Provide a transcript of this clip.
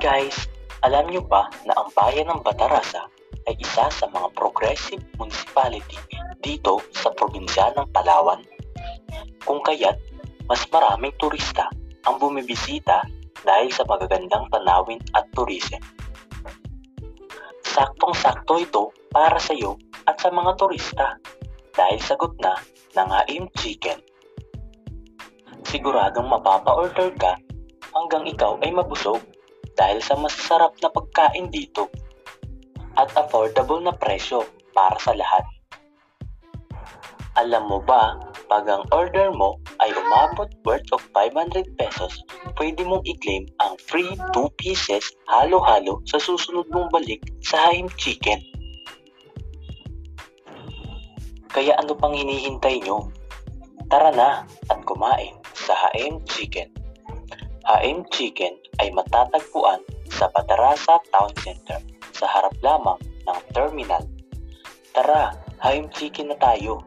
guys! Alam niyo ba na ang bayan ng Batarasa ay isa sa mga progressive municipality dito sa probinsya ng Palawan? Kung kaya't mas maraming turista ang bumibisita dahil sa magagandang tanawin at tourism. Saktong-sakto ito para sa iyo at sa mga turista dahil sagot na ng Haim Chicken. Siguradong mapapa-order ka hanggang ikaw ay mabusog dahil sa masarap na pagkain dito at affordable na presyo para sa lahat. Alam mo ba, pag ang order mo ay umabot worth of 500 pesos, pwede mong i-claim ang free 2 pieces halo-halo sa susunod mong balik sa Haim Chicken. Kaya ano pang hinihintay nyo? Tara na at kumain sa Haim Chicken. Haim Chicken ay matatagpuan sa Batarasa Town Center sa harap lamang ng terminal. Tara, Haim Chicken na tayo